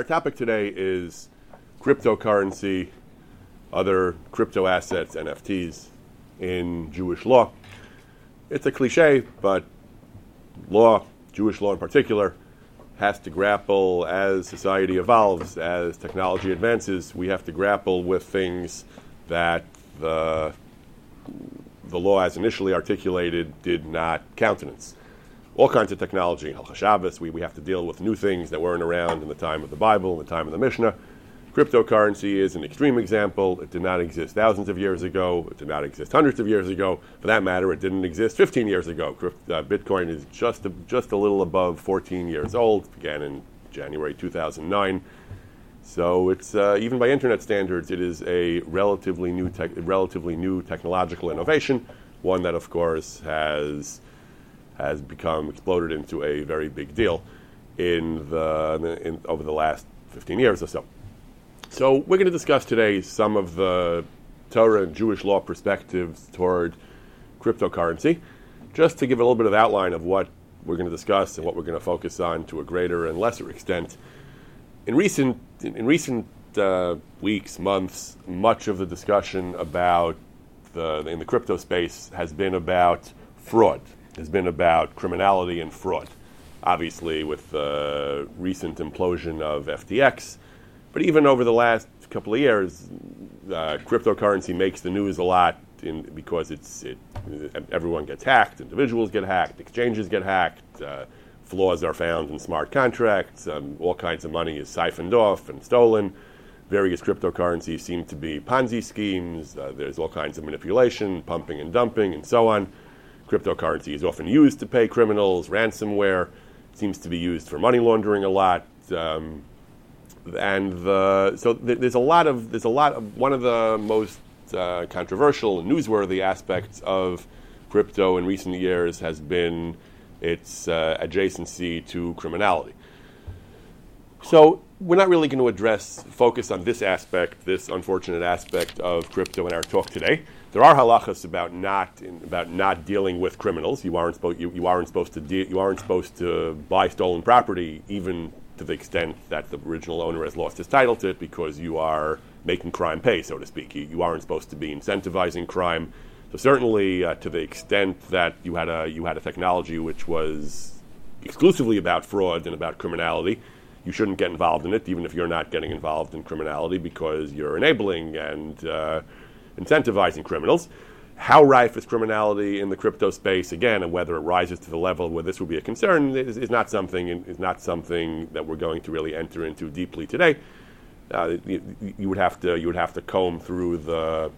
our topic today is cryptocurrency, other crypto assets, NFTs, in Jewish law. It's a cliche, but law, Jewish law in particular, has to grapple as society evolves, as technology advances. We have to grapple with things that the, the law, as initially articulated, did not countenance all kinds of technology. Shabbos, we, we have to deal with new things that weren't around in the time of the Bible, in the time of the Mishnah. Cryptocurrency is an extreme example. It did not exist thousands of years ago. It did not exist hundreds of years ago. For that matter, it didn't exist 15 years ago. Uh, Bitcoin is just a, just a little above 14 years old. It began in January 2009. So it's uh, even by internet standards, it is a relatively new, te- relatively new technological innovation. One that, of course, has has become exploded into a very big deal in the in, over the last 15 years or so. So we're going to discuss today some of the Torah and Jewish law perspectives toward cryptocurrency, just to give a little bit of outline of what we're going to discuss and what we're going to focus on to a greater and lesser extent. In recent in, in recent uh, weeks, months, much of the discussion about the in the crypto space has been about fraud has been about criminality and fraud. Obviously, with the recent implosion of FTX, but even over the last couple of years, uh, cryptocurrency makes the news a lot in, because it's it, everyone gets hacked, individuals get hacked, exchanges get hacked, uh, flaws are found in smart contracts, um, all kinds of money is siphoned off and stolen. Various cryptocurrencies seem to be Ponzi schemes. Uh, there's all kinds of manipulation, pumping and dumping, and so on. Cryptocurrency is often used to pay criminals. Ransomware seems to be used for money laundering a lot. Um, and the, so th- there's a lot of there's a lot of one of the most uh, controversial and newsworthy aspects of crypto in recent years has been its uh, adjacency to criminality. So we're not really going to address focus on this aspect, this unfortunate aspect of crypto in our talk today. There are halachas about not in, about not dealing with criminals. You aren't supposed you, you aren't supposed to de- you aren't supposed to buy stolen property, even to the extent that the original owner has lost his title to it, because you are making crime pay, so to speak. You, you aren't supposed to be incentivizing crime. So certainly, uh, to the extent that you had a you had a technology which was exclusively about fraud and about criminality, you shouldn't get involved in it, even if you're not getting involved in criminality, because you're enabling and uh, incentivizing criminals. How rife is criminality in the crypto space again, and whether it rises to the level where this would be a concern is, is not something is not something that we're going to really enter into deeply today. Uh, you, you, would have to you would have to comb through the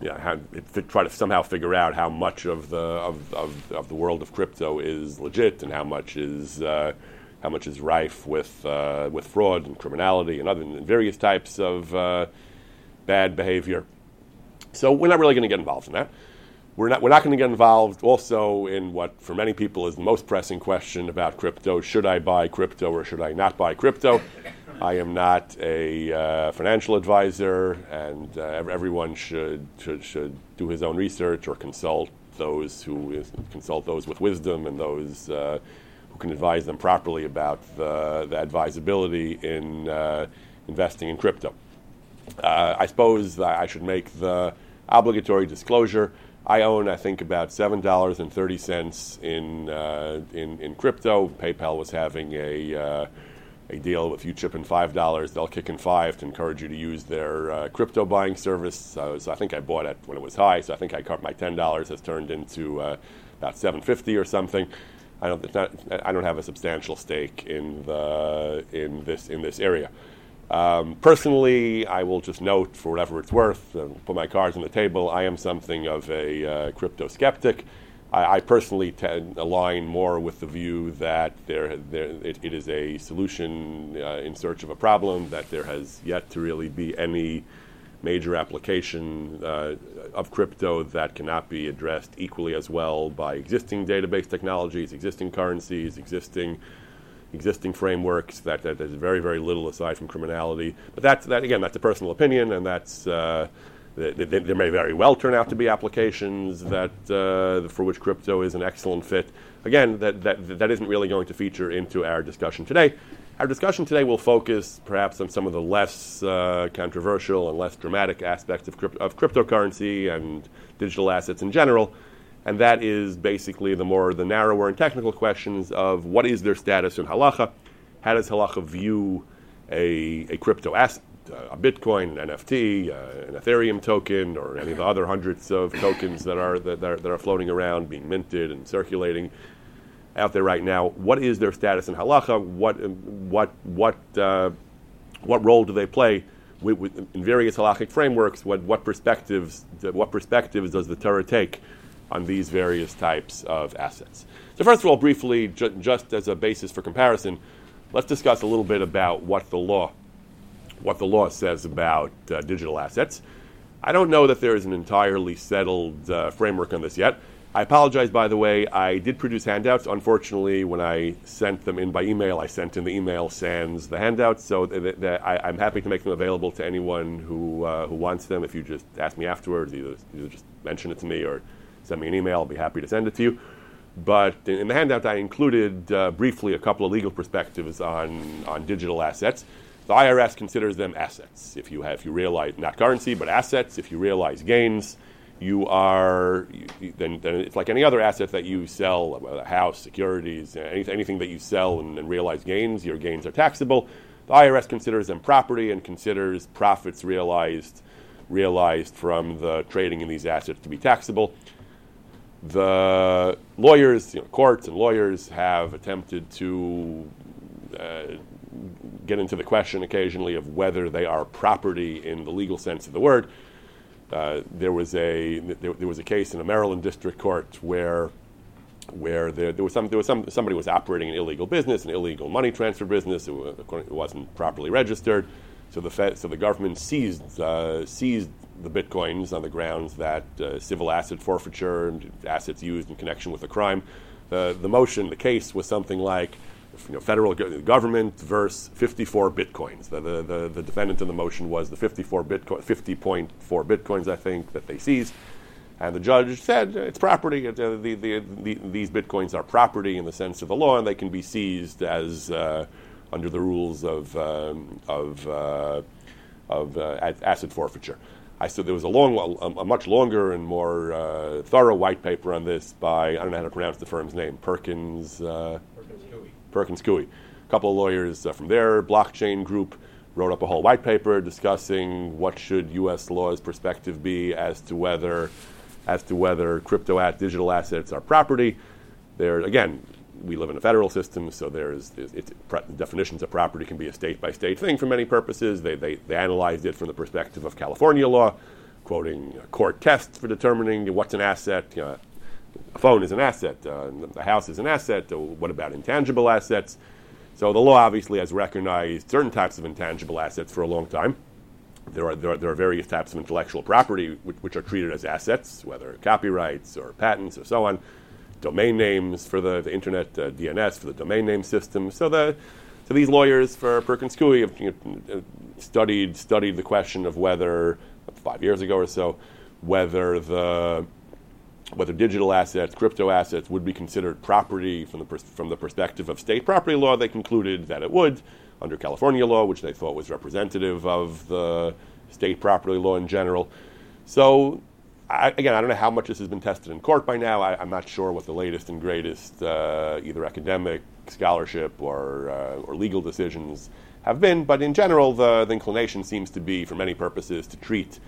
yeah, how, try to somehow figure out how much of the of, of, of, the world of crypto is legit and how much is uh, how much is rife with uh, with fraud and criminality and other and various types of uh, bad behavior. So we're not really going to get involved in that. We're not, we're not going to get involved also in what, for many people, is the most pressing question about crypto. Should I buy crypto or should I not buy crypto? I am not a uh, financial advisor, and uh, everyone should, should, should do his own research or consult those who consult those with wisdom and those uh, who can advise them properly about the, the advisability in uh, investing in crypto. Uh, I suppose I should make the obligatory disclosure. I own, I think, about seven dollars and thirty cents in, uh, in in crypto. PayPal was having a uh, a deal. If you chip in five dollars, they'll kick in five to encourage you to use their uh, crypto buying service. So, so, I think I bought it when it was high. So I think I cut my ten dollars has turned into uh, about seven fifty or something. I don't. Not, I don't have a substantial stake in the in this in this area. Um, personally, I will just note, for whatever it's worth, uh, put my cards on the table. I am something of a uh, crypto skeptic. I, I personally tend, align more with the view that there, there it, it is a solution uh, in search of a problem, that there has yet to really be any major application uh, of crypto that cannot be addressed equally as well by existing database technologies, existing currencies, existing existing frameworks. That, that there's very, very little aside from criminality. But that's, that, again, that's a personal opinion, and that's, uh, there may very well turn out to be applications that, uh, for which crypto is an excellent fit. Again, that, that, that isn't really going to feature into our discussion today. Our discussion today will focus perhaps on some of the less uh, controversial and less dramatic aspects of, crypt- of, cryptocurrency and digital assets in general, and that is basically the more the narrower and technical questions of what is their status in halacha, how does halacha view a, a crypto asset, a Bitcoin, an NFT, uh, an Ethereum token, or any of the other hundreds of tokens that are that, that are, that are floating around, being minted and circulating out there right now. What is their status in halacha? What what what uh, what role do they play with, with, in various halachic frameworks? What what perspectives what perspectives does the Torah take on these various types of assets? So first of all, briefly, ju- just as a basis for comparison, let's discuss a little bit about what the law what the law says about uh, digital assets. I don't know that there is an entirely settled uh, framework on this yet. I apologize, by the way. I did produce handouts. Unfortunately, when I sent them in by email, I sent in the email sans the handouts. So th- th- I, am happy to make them available to anyone who uh, who wants them. If you just ask me afterwards, either, either just mention it to me or send me an email. I'll be happy to send it to you. But in, the handout, I included uh, briefly a couple of legal perspectives on on digital assets. The IRS considers them assets. If you have, if you realize not currency but assets, if you realize gains you are you, then, then, it's like any other asset that you sell, a house, securities, anything, anything that you sell and, and, realize gains. Your gains are taxable. The IRS considers them property and considers profits realized realized from the trading in these assets to be taxable. The lawyers, you know, courts and lawyers have attempted to uh, get into the question occasionally of whether they are property in the legal sense of the word. Uh, there was a there, there, was a case in a Maryland district court where where there, there was some there was some somebody was operating an illegal business, an illegal money transfer business. It, it wasn't properly registered, so the Fed, so the government seized uh, seized the bitcoins on the grounds that uh, civil asset forfeiture and assets used in connection with a crime. the motion, the case was something like you know, federal government versus 54 bitcoins. The, the, the, the, defendant in the motion was the 54 bitcoin, 50.4 bitcoins, I think, that they seized. And the judge said it's property. Uh, the, the, these bitcoins are property in the sense of the law, and they can be seized as uh, under the rules of, um, of, uh, of uh, asset forfeiture. I said there was a long, a, a much longer and more uh, thorough white paper on this by I don't know how to pronounce the firm's name, Perkins. Uh, Perkins Coie. A couple of lawyers uh, from their blockchain group wrote up a whole white paper discussing what should U.S. law's perspective be as to whether as to whether crypto at digital assets are property. There again, we live in a federal system, so there's, it's, definitions of property can be a state by state thing for many purposes. They, they, they analyzed it from the perspective of California law, quoting court tests for determining what's an asset. You know, a phone is an asset, uh, the house is an asset, what about intangible assets? So the law obviously has recognized certain types of intangible assets for a long time. There are, there are, there are various types of intellectual property which, which, are treated as assets, whether copyrights or patents or so on, domain names for the, the internet, uh, DNS for the domain name system. So, the, so these lawyers for Perkins Coie have you know, studied, studied the question of whether, five years ago or so, whether the whether digital assets, crypto assets would be considered property from the, pers- from the perspective of state property law, they concluded that it would under California law, which they thought was representative of the state property law in general. So, I, again, I don't know how much this has been tested in court by now. I, am not sure what the latest and greatest, uh, either academic scholarship or, uh, or legal decisions have been, but in general, the, the inclination seems to be, for many purposes, to treat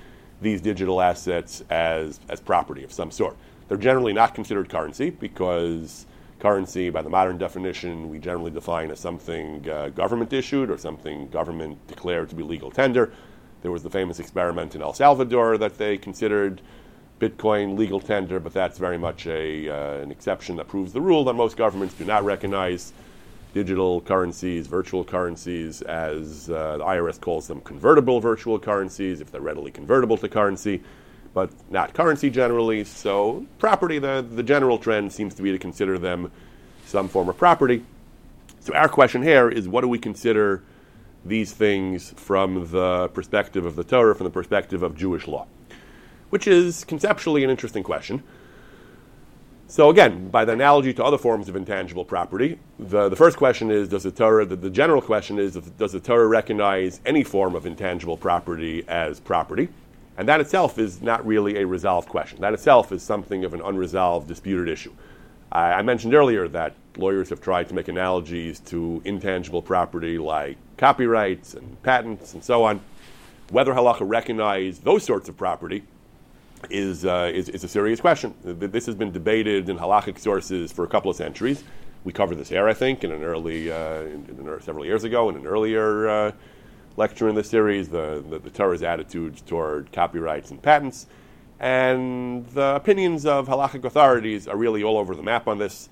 these digital assets as, as property of some sort. They're generally not considered currency because currency, by the modern definition, we generally define as something uh, government issued or something government declared to be legal tender. There was the famous experiment in El Salvador that they considered Bitcoin legal tender, but that's very much a, uh, an exception that proves the rule that most governments do not recognize digital currencies, virtual currencies, as uh, the IRS calls them convertible virtual currencies, if they're readily convertible to currency but not currency generally. So, property, the, the general trend seems to be to consider them some form of property. So, our question here is what do we consider these things from the perspective of the Torah, from the perspective of Jewish law? Which is conceptually an interesting question. So again, by the analogy to other forms of intangible property, the, the first question is, does the Torah, the, the general question is, does the Torah recognize any form of intangible property as property? And that itself is not really a resolved question. That itself is something of an unresolved, disputed issue. I, I mentioned earlier that lawyers have tried to make analogies to intangible property like copyrights and patents and so on. Whether halacha recognize those sorts of property is, uh, is, is, a serious question. This has been debated in halachic sources for a couple of centuries. We covered this here, I think, in an early, uh, in, in, several years ago, in an earlier uh, lecture in the series, the, the, the Torah's attitudes toward copyrights and patents. And the opinions of halachic authorities are really all over the map on this.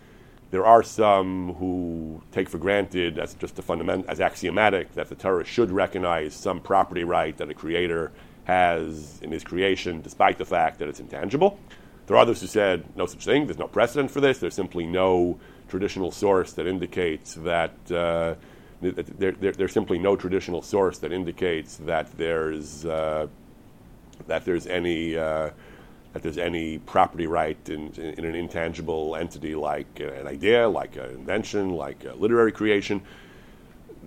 There are some who take for granted as just a fundament, as axiomatic, that the Torah should recognize some property right that a creator has in his creation, despite the fact that it's intangible. There are others who said no such thing. There's no precedent for this. There's simply no traditional source that indicates that. Uh, there, there, there's simply no traditional source that indicates that there's uh, that there's any uh, that there's any property right in, in, in, an intangible entity like an idea, like an invention, like a literary creation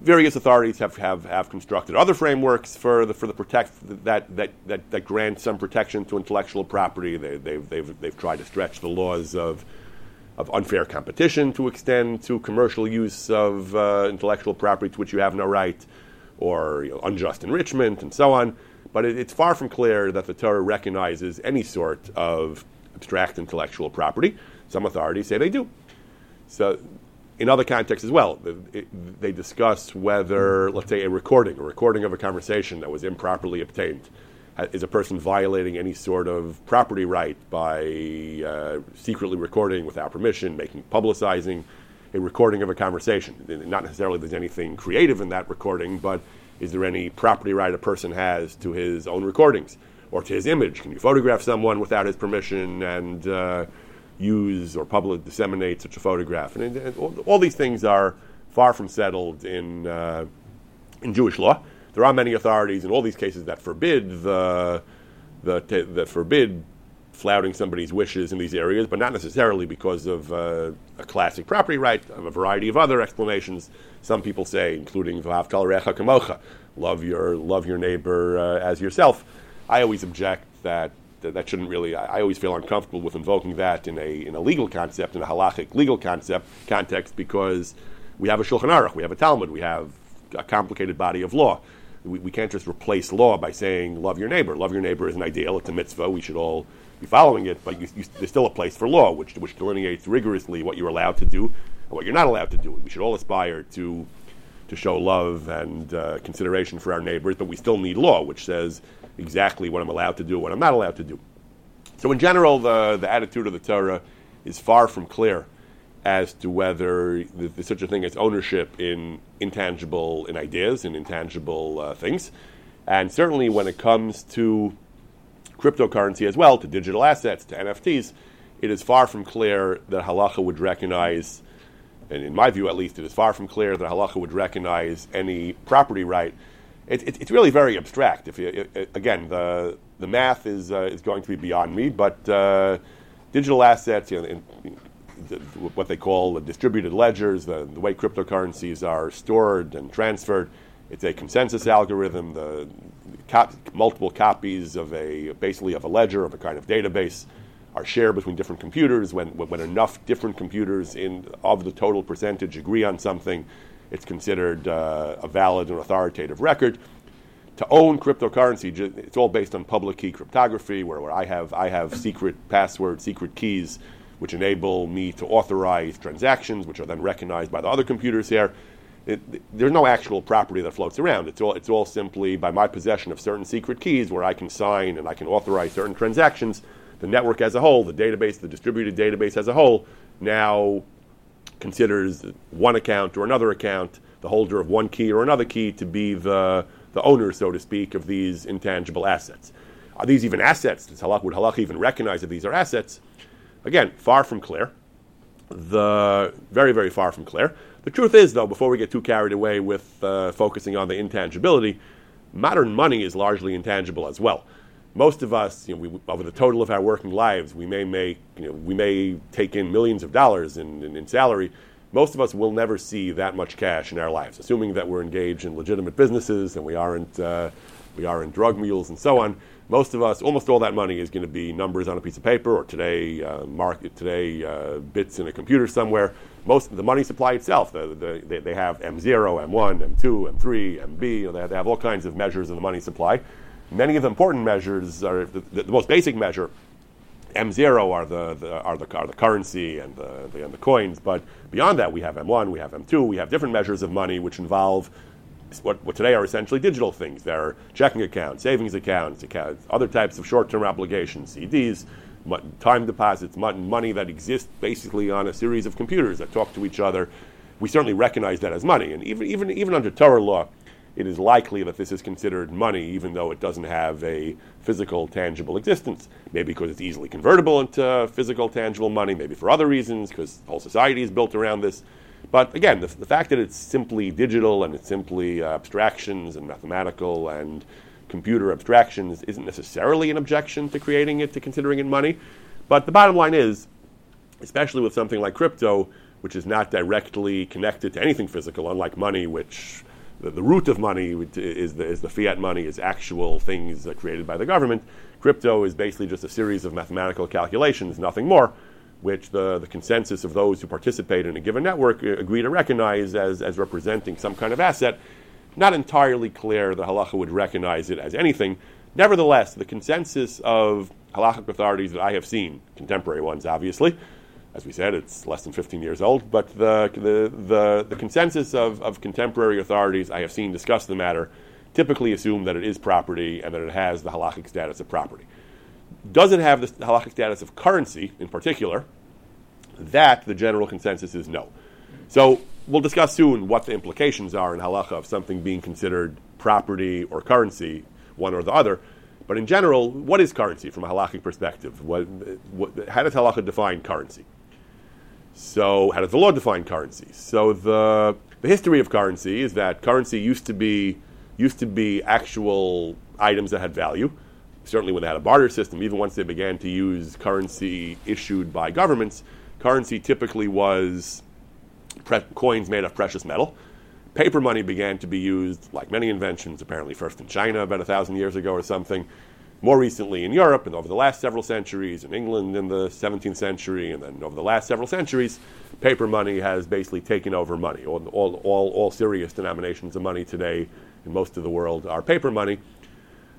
various authorities have, have, have constructed other frameworks for the, for the protect, that, that, that, that grant some protection to intellectual property. They, they've, they've, they've tried to stretch the laws of, of unfair competition to extend to commercial use of uh, intellectual property to which you have no right, or you know, unjust enrichment, and so on. But it, it's far from clear that the Torah recognizes any sort of abstract intellectual property. Some authorities say they do. So in other contexts as well. they discuss whether, let's say, a recording, a recording of a conversation that was improperly obtained, is a person violating any sort of property right by uh, secretly recording without permission, making publicizing a recording of a conversation. Not necessarily there's anything creative in that recording, but is there any property right a person has to his own recordings or to his image? Can you photograph someone without his permission and uh, use or publicly disseminate such a photograph. And, and all, these things are far from settled in, uh, in Jewish law. There are many authorities in all these cases that forbid the, the, that forbid flouting somebody's wishes in these areas, but not necessarily because of uh, a classic property right, of a variety of other explanations. Some people say, including V'ahavta l'reacha kamocha, love your, love your neighbor uh, as yourself. I always object that that, that shouldn't really. I, I, always feel uncomfortable with invoking that in a in a legal concept, in a halachic legal concept context, because we have a shulchan aruch, we have a Talmud, we have a complicated body of law. We, we can't just replace law by saying love your neighbor. Love your neighbor is an ideal; it's a mitzvah. We should all be following it. But you, you, there's still a place for law, which which delineates rigorously what you're allowed to do and what you're not allowed to do. We should all aspire to to show love and uh, consideration for our neighbors, but we still need law, which says exactly what I'm allowed to do, what I'm not allowed to do. So, in general, the, the attitude of the Torah is far from clear as to whether there's such a thing as ownership in intangible in ideas and intangible uh, things. And certainly when it comes to cryptocurrency as well, to digital assets, to NFTs, it is far from clear that halacha would recognize, and in my view at least, it is far from clear that halacha would recognize any property right it, it, it's really very abstract. If you, it, again, the the math is uh, is going to be beyond me, but uh, digital assets, you know, in, in the, what they call the distributed ledgers, the, the, way cryptocurrencies are stored and transferred, it's a consensus algorithm. The cop, multiple copies of a basically of a ledger of a kind of database are shared between different computers. When when enough different computers in of the total percentage agree on something it's considered uh, a valid and authoritative record. To own cryptocurrency, it's all based on public key cryptography, where, where I have I have secret passwords, secret keys, which enable me to authorize transactions, which are then recognized by the other computers here. It, there's no actual property that floats around. It's all, it's all simply by my possession of certain secret keys where I can sign and I can authorize certain transactions. The network as a whole, the database, the distributed database as a whole, now considers one account or another account, the holder of one key or another key, to be the, the owner, so to speak, of these intangible assets. Are these even assets? Does halach, would halach even recognize that these are assets? Again, far from clear. The very, very far from clear. The truth is, though, before we get too carried away with uh, focusing on the intangibility, modern money is largely intangible as well. Most of us, you know, we, over the total of our working lives, we may make, you know, we may take in millions of dollars in, in, in, salary. Most of us will never see that much cash in our lives, assuming that we're engaged in legitimate businesses and we aren't, uh, we aren't drug mules and so on. Most of us, almost all that money is going to be numbers on a piece of paper, or today, uh, market today, uh, bits in a computer somewhere. Most the money supply itself, the, the, they, they have M0, M1, M2, M3, MB. You know, they, have, they have all kinds of measures of the money supply. Many of the important measures are the, the, most basic measure. M0 are the, the, are the, are the currency and the, the, and the coins, but beyond that, we have M1, we have M2, we have different measures of money which involve what, what today are essentially digital things. There are checking accounts, savings accounts, accounts other types of short term obligations, CDs, time deposits, money that exists basically on a series of computers that talk to each other. We certainly recognize that as money. And even, even, even under Torah law, it is likely that this is considered money, even though it doesn't have a physical, tangible existence. Maybe because it's easily convertible into physical, tangible money, maybe for other reasons, because the whole society is built around this. But again, the, the fact that it's simply digital and it's simply uh, abstractions and mathematical and computer abstractions isn't necessarily an objection to creating it, to considering it money. But the bottom line is, especially with something like crypto, which is not directly connected to anything physical, unlike money, which the, the root of money is the, is the fiat money, is actual things created by the government. Crypto is basically just a series of mathematical calculations, nothing more, which the, the consensus of those who participate in a given network uh, agree to recognize as, as representing some kind of asset. Not entirely clear the halacha would recognize it as anything. Nevertheless, the consensus of halachic authorities that I have seen, contemporary ones obviously, as we said, it's less than 15 years old, but the, the, the, the, consensus of, of contemporary authorities I have seen discuss the matter typically assume that it is property and that it has the halachic status of property. Does it have the halachic status of currency in particular? That the general consensus is no. So we'll discuss soon what the implications are in halacha of something being considered property or currency, one or the other. But in general, what is currency from a halachic perspective? What, what, how does halacha define currency? So, how does the law define currency? So, the, the history of currency is that currency used to be used to be actual items that had value. Certainly, when they had a barter system, even once they began to use currency issued by governments, currency typically was pre- coins made of precious metal. Paper money began to be used, like many inventions, apparently first in China about a thousand years ago or something, more recently in Europe and over the last several centuries, in England in the 17th century, and then over the last several centuries, paper money has basically taken over money. All, all, all, all serious denominations of money today in most of the world are paper money.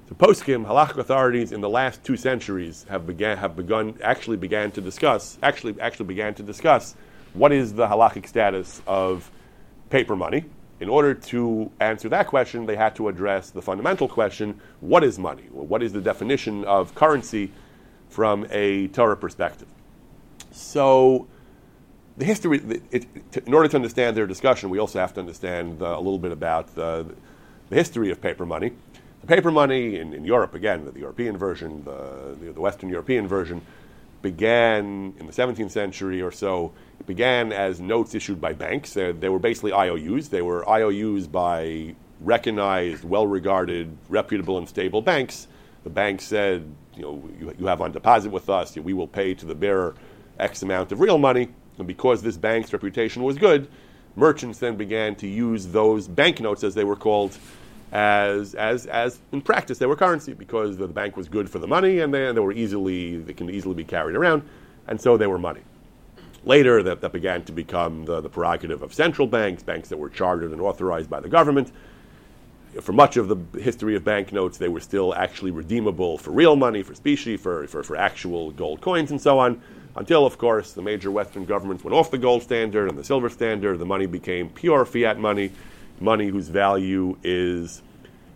So poskim, halachic authorities in the last two centuries have began have begun actually began to discuss actually actually began to discuss what is the halachic status of paper money in order to answer that question, they had to address the fundamental question what is money? What is the definition of currency from a Torah perspective? So, the history, it, it, in order to understand their discussion, we also have to understand a little bit about the, the, history of paper money. The paper money in, in Europe, again, the, European version, the, the, the Western European version, began in the 17th century or so began as notes issued by banks. They, they were basically IOUs. They were IOUs by recognized, well regarded, reputable, and stable banks. The bank said, you know, you, you have on deposit with us, we will pay to the bearer X amount of real money. And because this bank's reputation was good, merchants then began to use those banknotes, as they were called, as, as, as in practice they were currency because the bank was good for the money and they, and they were easily, they can easily be carried around, and so they were money. Later, that, that began to become the, the prerogative of central banks, banks that were chartered and authorized by the government. For much of the history of banknotes, they were still actually redeemable for real money, for specie, for, for, for actual gold coins, and so on. Until, of course, the major Western governments went off the gold standard and the silver standard. The money became pure fiat money, money whose value is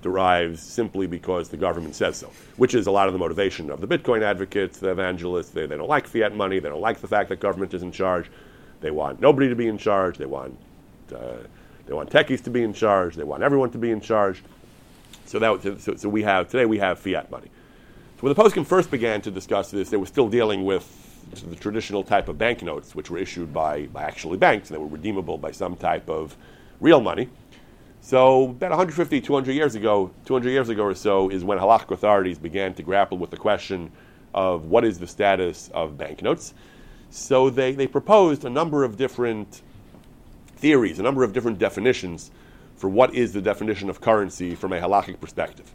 derives simply because the government says so, which is a lot of the motivation of the Bitcoin advocates, the evangelists. They, they don't like fiat money. They don't like the fact that government is in charge. They want nobody to be in charge. They want uh, they want techies to be in charge. They want everyone to be in charge. So that so, so we have today we have fiat money. So when the Poskim first began to discuss this, they were still dealing with the traditional type of banknotes, which were issued by, by actually banks, and they were redeemable by some type of real money. So about 150, 200 years ago, 200 years ago or so, is when halachic authorities began to grapple with the question of what is the status of banknotes. So they, they proposed a number of different theories, a number of different definitions for what is the definition of currency from a halachic perspective.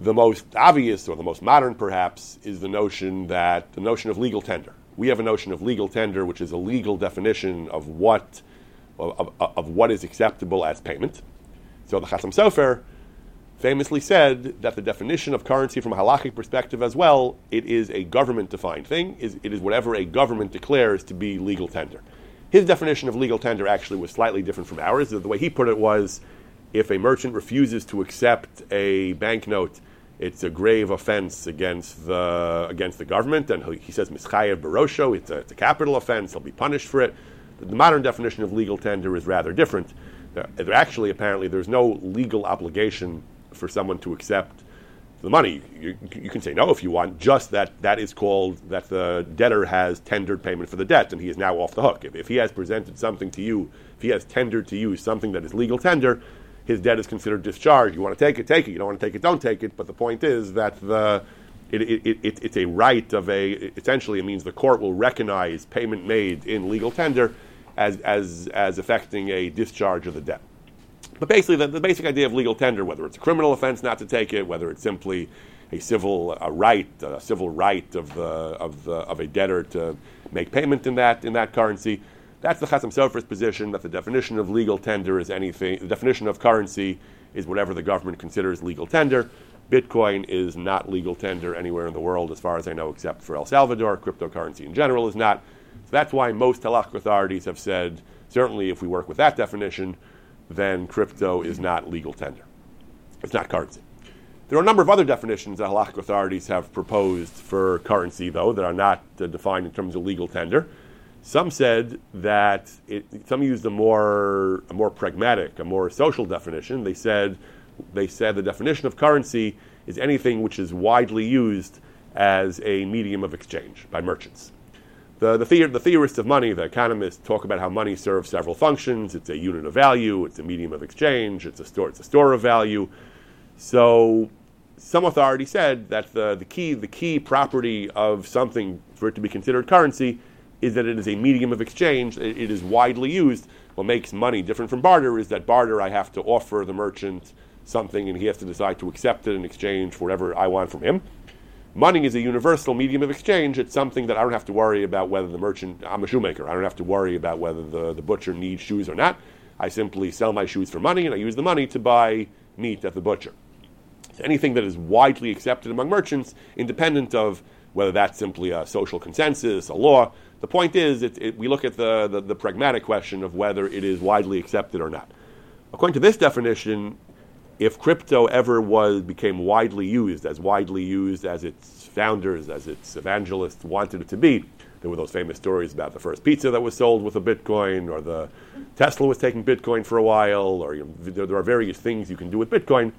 The most obvious, or the most modern perhaps, is the notion that the notion of legal tender. We have a notion of legal tender, which is a legal definition of what of, of, of what is acceptable as payment. So the Chassam Sofer famously said that the definition of currency from a halachic perspective as well, it is a government defined thing. Is It is whatever a government declares to be legal tender. His definition of legal tender actually was slightly different from ours. The way he put it was if a merchant refuses to accept a banknote, it's a grave offense against the, against the government. And he says, Mischayev Barosho, it's a, it's a capital offense, he'll be punished for it. The modern definition of legal tender is rather different. Uh, there, actually, apparently, there's no legal obligation for someone to accept the money. You, you, can say no if you want, just that that is called that the debtor has tendered payment for the debt and he is now off the hook. If, if he has presented something to you, if he has tendered to you something that is legal tender, his debt is considered discharged. You want to take it, take it. You don't want to take it, don't take it. But the point is that the it, it, it, it's a right of a essentially it means the court will recognize payment made in legal tender as, as, as affecting a discharge of the debt. But basically, the, the, basic idea of legal tender, whether it's a criminal offense not to take it, whether it's simply a civil a right, a civil right of, the, of, the, of a debtor to make payment in that, in that currency, that's the Chassam Sofer's position that the definition of legal tender is anything, the definition of currency is whatever the government considers legal tender. Bitcoin is not legal tender anywhere in the world, as far as I know, except for El Salvador. Cryptocurrency in general is not. So that's why most halachic authorities have said, certainly if we work with that definition, then crypto is not legal tender. It's not currency. There are a number of other definitions that halachic authorities have proposed for currency, though, that are not uh, defined in terms of legal tender. Some said that it, some used a more, a more pragmatic, a more social definition. They said, they said the definition of currency is anything which is widely used as a medium of exchange by merchants. The, the, theor- the, theorists of money, the economists, talk about how money serves several functions. It's a unit of value, it's a medium of exchange, it's a store, it's a store of value. So some authority said that the, the, key, the key property of something for it to be considered currency is that it is a medium of exchange. It, it is widely used. What makes money different from barter is that barter, I have to offer the merchant something and he has to decide to accept it in exchange for whatever I want from him. Money is a universal medium of exchange. It's something that I don't have to worry about whether the merchant, I'm a shoemaker, I don't have to worry about whether the, the butcher needs shoes or not. I simply sell my shoes for money and I use the money to buy meat at the butcher. Anything that is widely accepted among merchants, independent of whether that's simply a social consensus, a law, the point is it, it, we look at the, the, the pragmatic question of whether it is widely accepted or not. According to this definition, if crypto ever was became widely used, as widely used as its founders, as its evangelists wanted it to be, there were those famous stories about the first pizza that was sold with a Bitcoin, or the Tesla was taking Bitcoin for a while, or you know, there, are various things you can do with Bitcoin.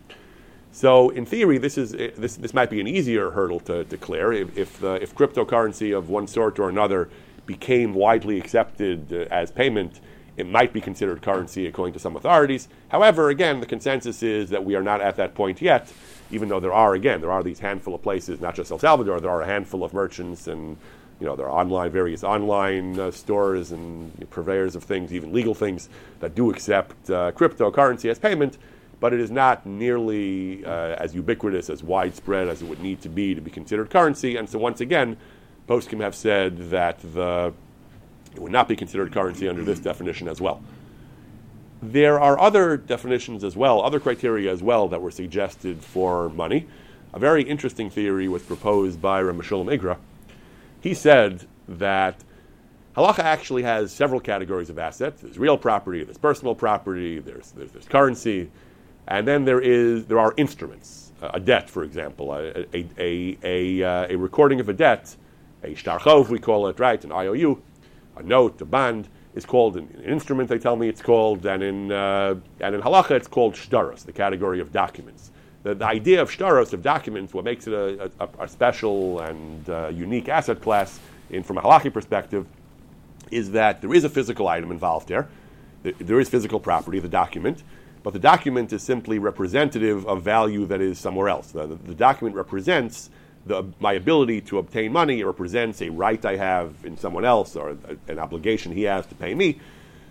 So, in theory, this is this, this might be an easier hurdle to, to clear if if, uh, if cryptocurrency of one sort or another became widely accepted uh, as payment it might be considered currency according to some authorities. However, again, the consensus is that we are not at that point yet, even though there are, again, there are these handful of places, not just El Salvador, there are a handful of merchants and you know, there are online, various online uh, stores and purveyors of things, even legal things, that do accept uh, cryptocurrency as payment, but it is not nearly uh, as ubiquitous, as widespread as it would need to be to be considered currency. And so, once again, Poskim have said that the it would not be considered currency under this definition as well. There are other definitions as well, other criteria as well that were suggested for money. A very interesting theory was proposed by Rav Meshulam Igra. He said that halacha actually has several categories of assets. There's real property, there's personal property, there's, there's, there's currency, and then there is there are instruments. a debt, for example, a, a, a, a, uh, a recording of a debt, a shtarchov we call it, right, an IOU, a note, a band, is called an, instrument. They tell me it's called, and in uh, and in halacha it's called shtaros, the category of documents. The, the idea of shtaros of documents, what makes it a, a, a special and uh, unique asset class, in from a halachic perspective, is that there is a physical item involved there. There is physical property, the document, but the document is simply representative of value that is somewhere else. The, the, the document represents the, my ability to obtain money. Represents a right I have in someone else or an obligation he has to pay me.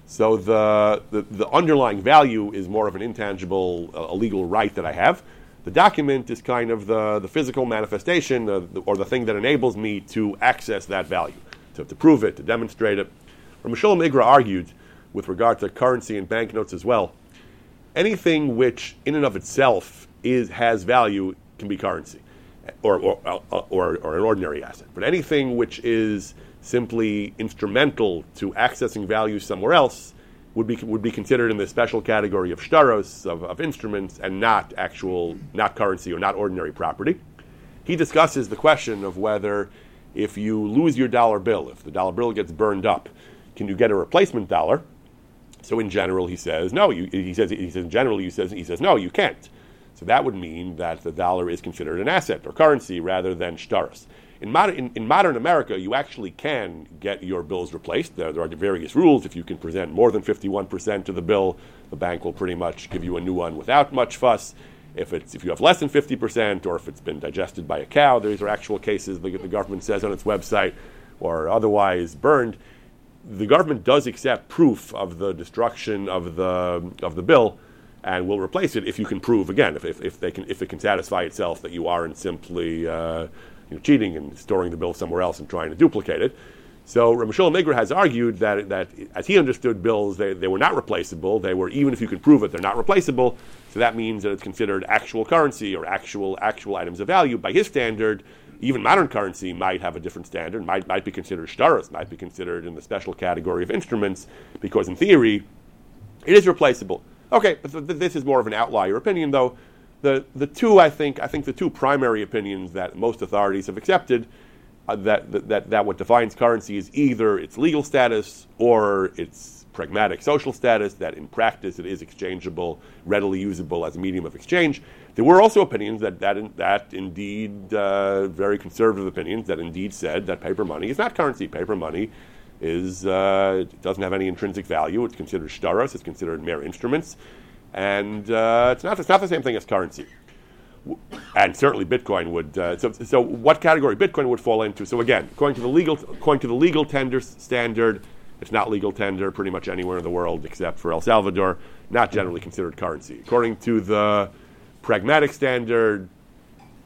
So the, the, the, underlying value is more of an intangible, uh, a legal right that I have. The document is kind of the, the physical manifestation the, or the thing that enables me to access that value, to, to prove it, to demonstrate it. Meshulam Igra argued, with regard to currency and banknotes as well, anything which in and of itself is, has value can be currency or, or, uh, or, or an ordinary asset. But anything which is simply instrumental to accessing value somewhere else would be, would be considered in the special category of shtaros, of, of instruments, and not actual, not currency or not ordinary property. He discusses the question of whether if you lose your dollar bill, if the dollar bill gets burned up, can you get a replacement dollar? So in general, he says no. You, he says he says generally he says he says no. You can't. So that would mean that the dollar is considered an asset or currency rather than shtaros. In modern, in, in, modern America, you actually can get your bills replaced. There, there, are various rules. If you can present more than 51% of the bill, the bank will pretty much give you a new one without much fuss. If, it's, if you have less than 50%, or if it's been digested by a cow, these are actual cases the, the government says on its website, or otherwise burned. The government does accept proof of the destruction of the, of the bill and we'll replace it if you can prove again if, if, if, they can if it can satisfy itself that you aren't simply uh, you know, cheating and storing the bill somewhere else and trying to duplicate it. So Rav Meshulam Igra has argued that, that as he understood bills, they, they were not replaceable. They were even if you can prove it, they're not replaceable. So that means that it's considered actual currency or actual actual items of value by his standard. Even modern currency might have a different standard, might, might be considered shtaros, might be considered in the special category of instruments, because in theory, it is replaceable. Okay, this is more of an outlier opinion, though. The, the two, I think, I think the two primary opinions that most authorities have accepted uh, that, that, that, that what defines currency is either its legal status or its pragmatic social status, that in practice it is exchangeable, readily usable as a medium of exchange. There were also opinions that, that, in, that indeed, uh, very conservative opinions, that indeed said that paper money is not currency. Paper money is uh, doesn't have any intrinsic value. It's considered shtaros. It's considered mere instruments, and uh, it's not it's not the same thing as currency. And certainly, Bitcoin would. Uh, so, so what category Bitcoin would fall into? So again, according to the legal according to the legal tender standard, it's not legal tender pretty much anywhere in the world except for El Salvador. Not generally considered currency. According to the pragmatic standard,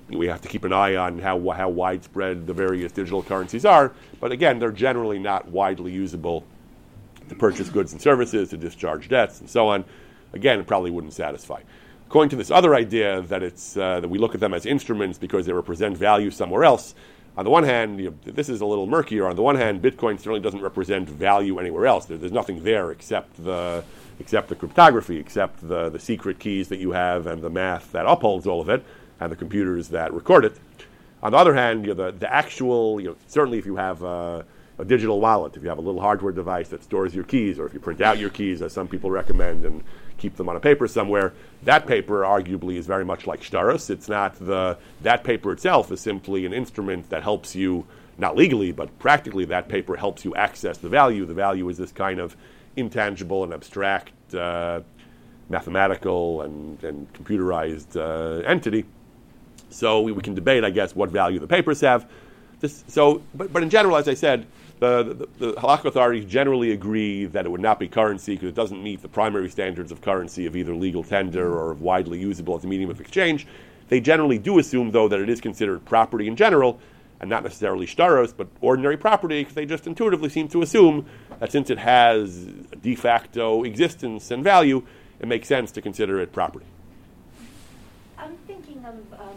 we have to keep an eye on how, how widespread the various digital currencies are. But again, they're generally not widely usable to purchase goods and services, to discharge debts, and so on. Again, it probably wouldn't satisfy. According to this other idea that it's uh, that we look at them as instruments because they represent value somewhere else. On the one hand, you know, this is a little murkier. On the one hand, Bitcoin certainly doesn't represent value anywhere else. There, there's nothing there except the except the cryptography, except the, the secret keys that you have and the math that upholds all of it and the computers that record it. On the other hand, you know, the, the actual, you know, certainly if you have a, a, digital wallet, if you have a little hardware device that stores your keys, or if you print out your keys, as some people recommend, and keep them on a paper somewhere, that paper arguably is very much like shtaros. It's not the, that paper itself is simply an instrument that helps you, not legally, but practically, that paper helps you access the value. The value is this kind of intangible and abstract, uh, mathematical and, and computerized uh, entity so we, we, can debate, I guess, what value the papers have. This, so, but, but in general, as I said, the, the, the halakha authorities generally agree that it would not be currency because it doesn't meet the primary standards of currency of either legal tender or of widely usable as a medium of exchange. They generally do assume, though, that it is considered property in general, and not necessarily shtaros, but ordinary property, because they just intuitively seem to assume that since it has de facto existence and value, it makes sense to consider it property. I'm thinking of um,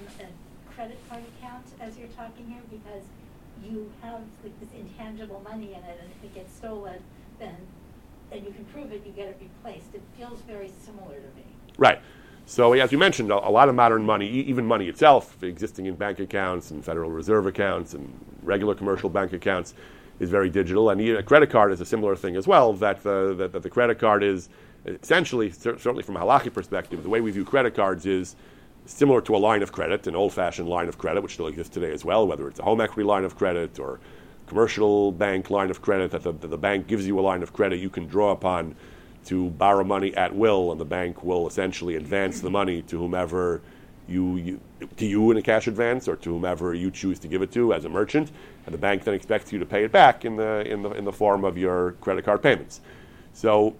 credit card account as you're talking here because you have like this intangible money in it, and if it gets stolen, then and you can prove it, you get it replaced. It feels very similar to me. Right. So, as you mentioned, a, lot of modern money, even money itself, existing in bank accounts and Federal Reserve accounts and regular commercial bank accounts, is very digital. And a credit card is a similar thing as well. That the, that, the credit card is essentially, certainly from a halakhic perspective, the way we view credit cards is similar to a line of credit, an old fashioned line of credit, which still exists today as well, whether it's a home equity line of credit or commercial bank line of credit, that the, the bank gives you a line of credit you can draw upon to borrow money at will, and the bank will essentially advance the money to whomever you, you, to you in a cash advance or to whomever you choose to give it to as a merchant, and the bank then expects you to pay it back in the in the in the form of your credit card payments. So,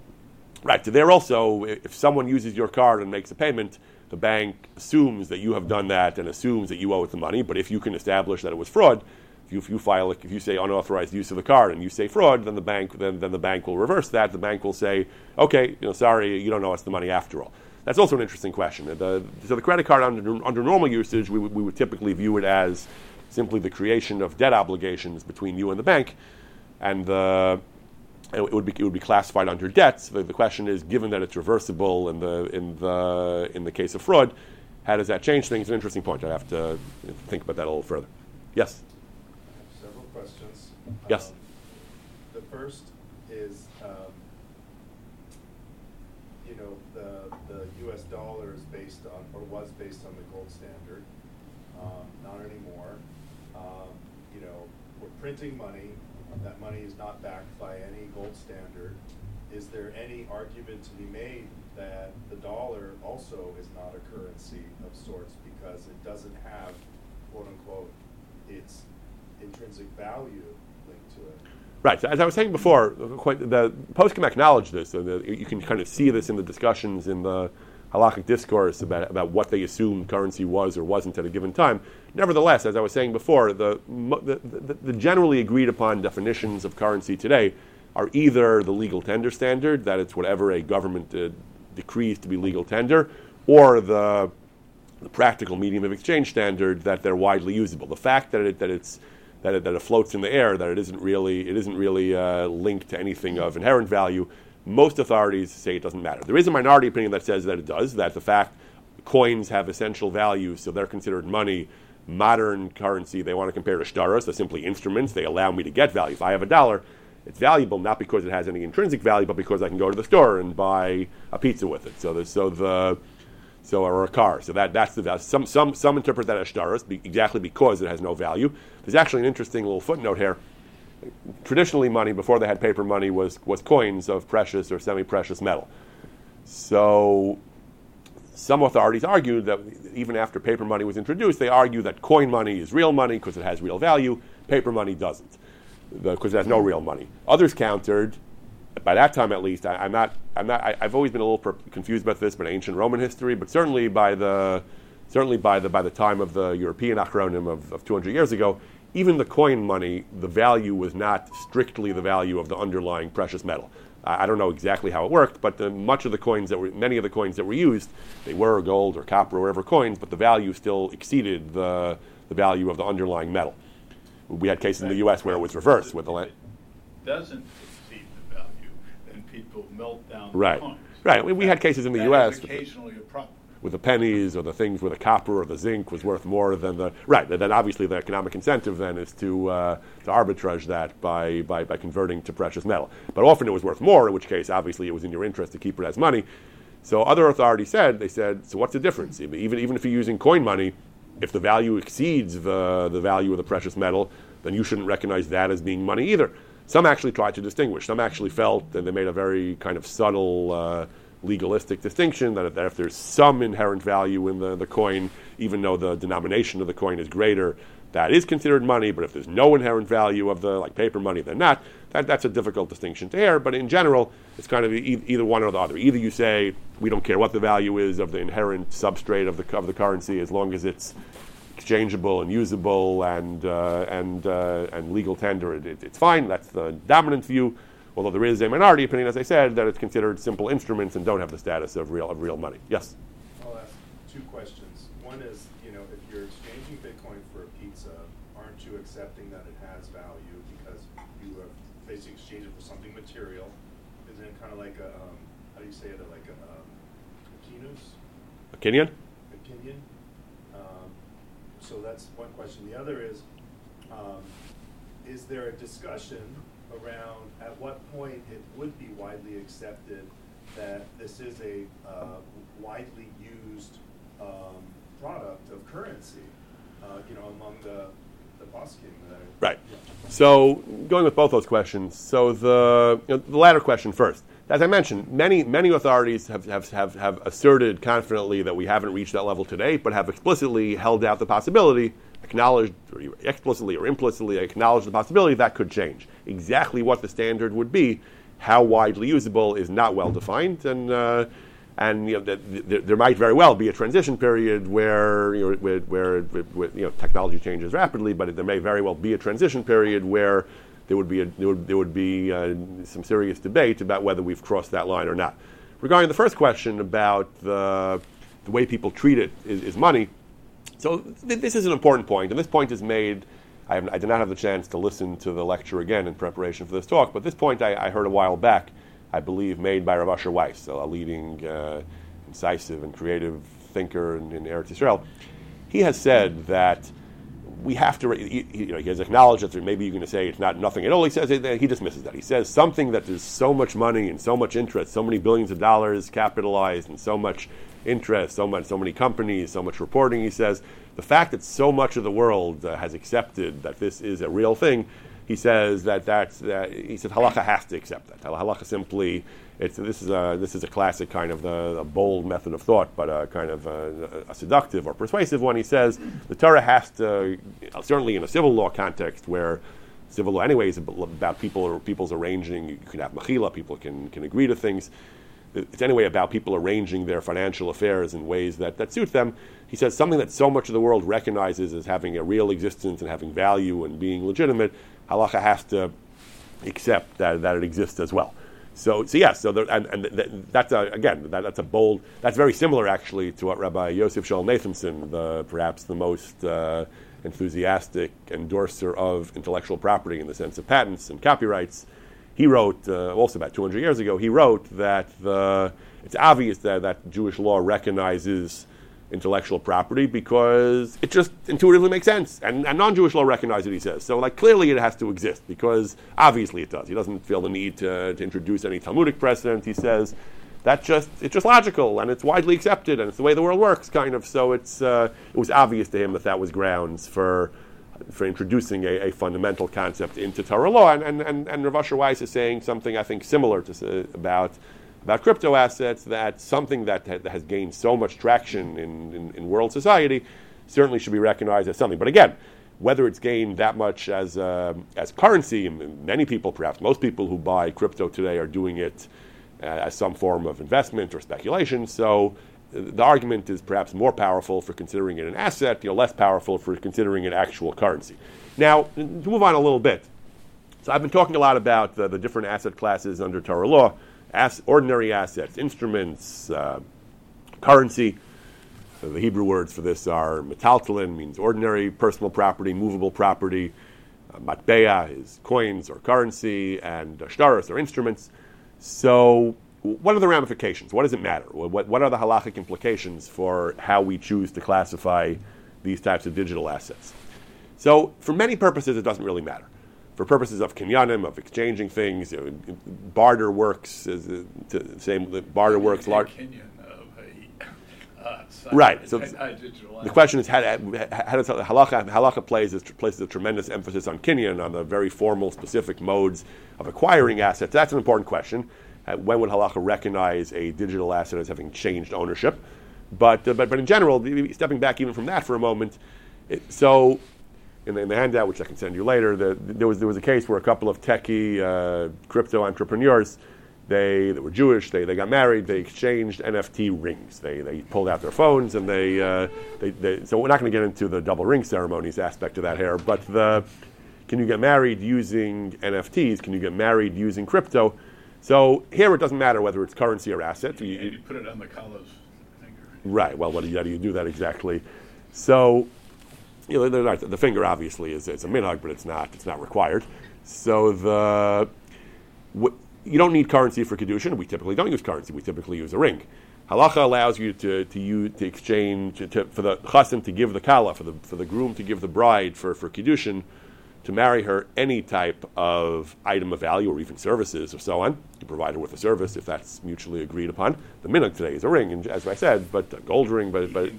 right, so there also, if someone uses your card and makes a payment, the bank assumes that you have done that and assumes that you owe it the money. But if you can establish that it was fraud, if you, if you file, if you say unauthorized use of the card and you say fraud, then the bank then, then the bank will reverse that. The bank will say, okay, you know, sorry, you don't owe us the money after all. That's also an interesting question. The, so the credit card under, under normal usage, we, we would typically view it as simply the creation of debt obligations between you and the bank, and the it would be it would be classified under debts. The, the, question is, given that it's reversible in the in the in the case of fraud, how does that change things? An interesting point. I have to think about that a little further. Yes. several questions. Yes. Um, the first is, um, you know, the the U.S. dollar is based on or was based on the gold standard. Um, not anymore. Um, you know, we're printing money that money is not backed by any gold standard, is there any argument to be made that the dollar also is not a currency of sorts because it doesn't have, quote unquote, its intrinsic value linked to it? Right. So as I was saying before, the Poskim acknowledged this, you can kind of see this in the discussions in the halakhic discourse about, about what they assumed currency was or wasn't at a given time. Nevertheless, as I was saying before, the, the, the, the generally agreed upon definitions of currency today are either the legal tender standard, that it's whatever a government uh, decrees to be legal tender, or the, the practical medium of exchange standard that they're widely usable. The fact that it, that it's that it, that it floats in the air, that it isn't really it isn't really uh, linked to anything of inherent value, most authorities say it doesn't matter. There is a minority opinion that says that it does, that the fact coins have essential value, so they're considered money. Modern currency, they want to compare to shtaros, they're simply instruments. They allow me to get value. If I have a dollar, it's valuable not because it has any intrinsic value, but because I can go to the store and buy a pizza with it. So, so the so or a car. So that that's the value. Some some some interpret that as shtaros be, exactly because it has no value. There's actually an interesting little footnote here traditionally money before they had paper money was, was coins of precious or semi-precious metal. So some authorities argued that even after paper money was introduced, they argue that coin money is real money because it has real value, paper money doesn't, because it has no real money. Others countered, by that time at least, I, am not, I'm not, I, have always been a little per- confused about this, but ancient Roman history, but certainly by the, certainly by the, by the time of the European acronym of, of 200 years ago, even the coin money, the value was not strictly the value of the underlying precious metal. I don't know exactly how it worked, but the, much of the coins that were, many of the coins that were used, they were gold or copper or whatever coins, but the value still exceeded the, the value of the underlying metal. We had cases in the U.S. where it was reversed with the land. Doesn't exceed the value, then people melt down right. the coins. Right. We, we had cases in the that U.S. occasionally a problem with the pennies or the things where the copper or the zinc was worth more than the right. Then obviously the economic incentive then is to uh, to arbitrage that by, by by converting to precious metal. But often it was worth more, in which case obviously it was in your interest to keep it as money. So other authorities said they said so what's the difference? Even even if you're using coin money, if the value exceeds the the value of the precious metal, then you shouldn't recognize that as being money either. Some actually tried to distinguish. Some actually felt, and they made a very kind of subtle. Uh, legalistic distinction that, that if there's some inherent value in the, the coin, even though the denomination of the coin is greater, that is considered money. But if there's no inherent value of the like paper money, then not. That, that's a difficult distinction to hear. But in general, it's kind of e- either one or the other. Either you say we don't care what the value is of the inherent substrate of the of the currency as long as it's exchangeable and usable and uh, and uh, and legal tender, it, it, it's fine. That's the dominant view although there is a minority opinion, as I said, that it's considered simple instruments and don't have the status of real of real money. Yes. I'll ask two questions. One is, you know, if you're exchanging Bitcoin for a pizza, aren't you accepting that it has value because you are basically exchanging it for something material? Isn't it kind of like a um, how do you say it? Like a, um, a kinus? A? A. Um, so that's one question. The other is, um, is there a discussion around what point it would be widely accepted that this is a uh, widely used um, product of currency, uh, you know, among the the poskim. Right. Yeah. So going with both those questions, so the you know, the latter question first. as I mentioned, many, many authorities have, have, have, have asserted confidently that we haven't reached that level today, but have explicitly held out the possibility, acknowledged explicitly or implicitly acknowledged the possibility that could change. Exactly what the standard would be, how widely usable, is not well defined, and uh, and you know, there might very well be a transition period where you know, where, where, where you know, technology changes rapidly, but there may very well be a transition period where there would be, a, there would, there would be uh, some serious debate about whether we've crossed that line or not. Regarding the first question about the, the way people treat it is, is money, so th- this is an important point, and this point is made. I, have, I, did not have the chance to listen to the lecture again in preparation for this talk, but this point I, I heard a while back, I believe, made by Rav Asher Weiss, a leading, uh, incisive, and creative thinker in, in Eretz Israel. He has said that we have to, he, you know, he has acknowledged that maybe you're going to say it's not nothing at all. He says he dismisses that. He says something that there's so much money and so much interest, so many billions of dollars capitalized, and so much interest, so much, so many companies, so much reporting. He says the fact that so much of the world uh, has accepted that this is a real thing. He says that that's that. He said halacha has to accept that. Halacha simply it's, this, is a, this is a classic kind of uh, the, bold method of thought, but a kind of a, a, seductive or persuasive one. He says the Torah has to, certainly in a civil law context where civil law anyway is about people people's arranging, you can have mechila, people can, can agree to things. It's anyway about people arranging their financial affairs in ways that, that suit them. He says something that so much of the world recognizes as having a real existence and having value and being legitimate, halacha has to accept that, that it exists as well. So, so yes, so there, and, and that's a, again that, that's a bold. That's very similar actually to what Rabbi Yosef Shaul Nathanson, the perhaps the most uh, enthusiastic endorser of intellectual property in the sense of patents and copyrights, he wrote uh, also about 200 years ago. He wrote that the, it's obvious that, that Jewish law recognizes intellectual property because it just intuitively makes sense. And, and non Jewish law recognizes it, he says. So, like, clearly it has to exist because obviously it does. He doesn't feel the need to, to introduce any Talmudic precedent. He says that just it's just logical and it's widely accepted and it's the way the world works, kind of. So it's uh, it was obvious to him that that was grounds for for introducing a, a fundamental concept into Torah law. And and and, and Rav Asher Weiss is saying something I think similar to about about crypto assets that something that has gained so much traction in, in, in, world society certainly should be recognized as something. But again, whether it's gained that much as, uh, as currency, many people, perhaps most people who buy crypto today are doing it uh, as some form of investment or speculation. So the argument is perhaps more powerful for considering it an asset, you know, less powerful for considering it actual currency. Now, to move on a little bit. So I've been talking a lot about the, the different asset classes under Torah law ass, ordinary assets, instruments, uh, currency. So the Hebrew words for this are metaltelin, means ordinary personal property, movable property. Uh, is coins or currency, and shtaris are instruments. So, what are the ramifications? What does it matter? What, what are the halachic implications for how we choose to classify these types of digital assets? So, for many purposes, it doesn't really matter for purposes of kinyanim, of exchanging things. You know, barter works uh, to same barter works large. Uh, right. So the question is how, how does halacha, halacha plays places a tremendous emphasis on kinyan, on the very formal, specific modes of acquiring assets. That's an important question. Uh, when would halacha recognize a digital asset as having changed ownership? But, uh, but, but in general, stepping back even from that for a moment, it, so in the, in the, handout, which I can send you later, the, there, was, there was a case where a couple of techie uh, crypto entrepreneurs, they, they were Jewish, they, they got married, they exchanged NFT rings. They, they pulled out their phones and they, uh, they, they so we're not going to get into the double ring ceremonies aspect of that here, but the, can you get married using NFTs? Can you get married using crypto? So here it doesn't matter whether it's currency or asset. You, you, you put it on the college finger. Right. Well, what do you, how do you do that exactly? So you know, not, the finger obviously is it's a minhag, but it's not it's not required. So the w- you don't need currency for kedushin. We typically don't use currency. We typically use a ring. Halacha allows you to to use, to exchange to, for the chassan to give the kala for the for the groom to give the bride for for kedushin to marry her any type of item of value or even services or so on. You provide her with a service if that's mutually agreed upon. The minhag today is a ring, and as I said, but a gold ring, but but.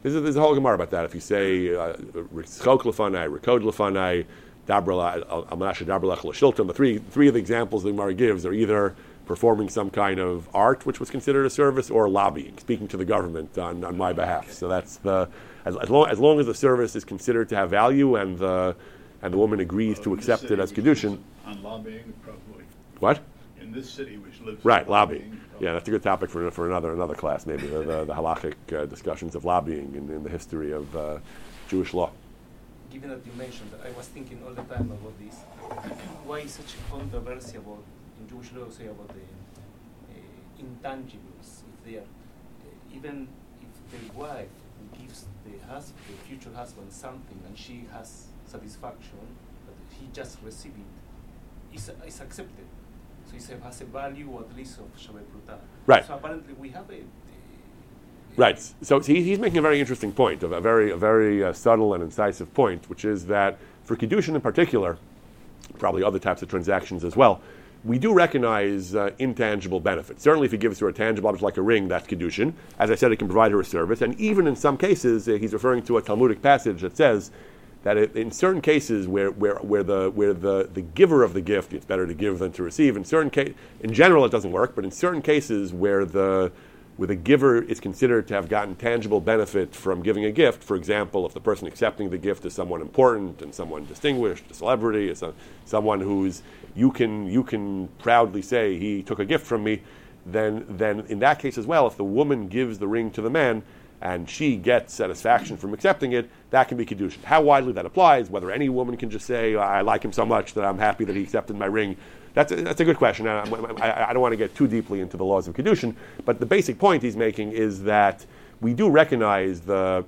There's a, there's a whole Gemara about that. If you say uh, Ritzchok lefanai, Rikod lefanai, Dabra Almanasha Dabra the three three of the examples the Gemara gives are either performing some kind of art, which was considered a service, or lobbying, speaking to the government on, on my behalf. So that's the as, as, long, as long as the service is considered to have value and the and the woman agrees to Well, in this accept it as which kedushin. On lobbying, probably. What? In this city, which lives. Right, on lobbying. Yeah, that's a good topic for, for another another class, maybe the, the, the halachic uh, discussions of lobbying in, in the history of uh, Jewish law. given that you mentioned, I was thinking all the time about this. Why is such a controversy about in Jewish law say about the uh, intangibles? If they are uh, even if the wife gives the husband, the future husband, something, and she has satisfaction, but he just received it, it's, it's accepted. So it has a value at least of shaveh pruta. Right. So apparently we have a. Right. So he, he's making a very interesting point, a very, a very uh, subtle and incisive point, which is that for Kiddushin in particular, probably other types of transactions as well, we do recognize uh, intangible benefits. Certainly, if he gives her a tangible object like a ring, that's Kiddushin. As I said, it can provide her a service. And even in some cases, uh, he's referring to a Talmudic passage that says that it, in certain cases where, where, where, the, where the, the giver of the gift, it's better to give than to receive. In certain ca- in general, it doesn't work, but in certain cases where the, where a giver is considered to have gotten tangible benefit from giving a gift. For example, if the person accepting the gift is someone important and someone distinguished, a celebrity, is someone who's you can you can proudly say he took a gift from me, then then in that case as well, if the woman gives the ring to the man and she gets satisfaction from accepting it, that can be kedushin. How widely that applies, whether any woman can just say I like him so much that I'm happy that he accepted my ring. That's a, that's a good question. I, I, I don't want to get too deeply into the laws of Kedushin, but the basic point he's making is that we do recognize the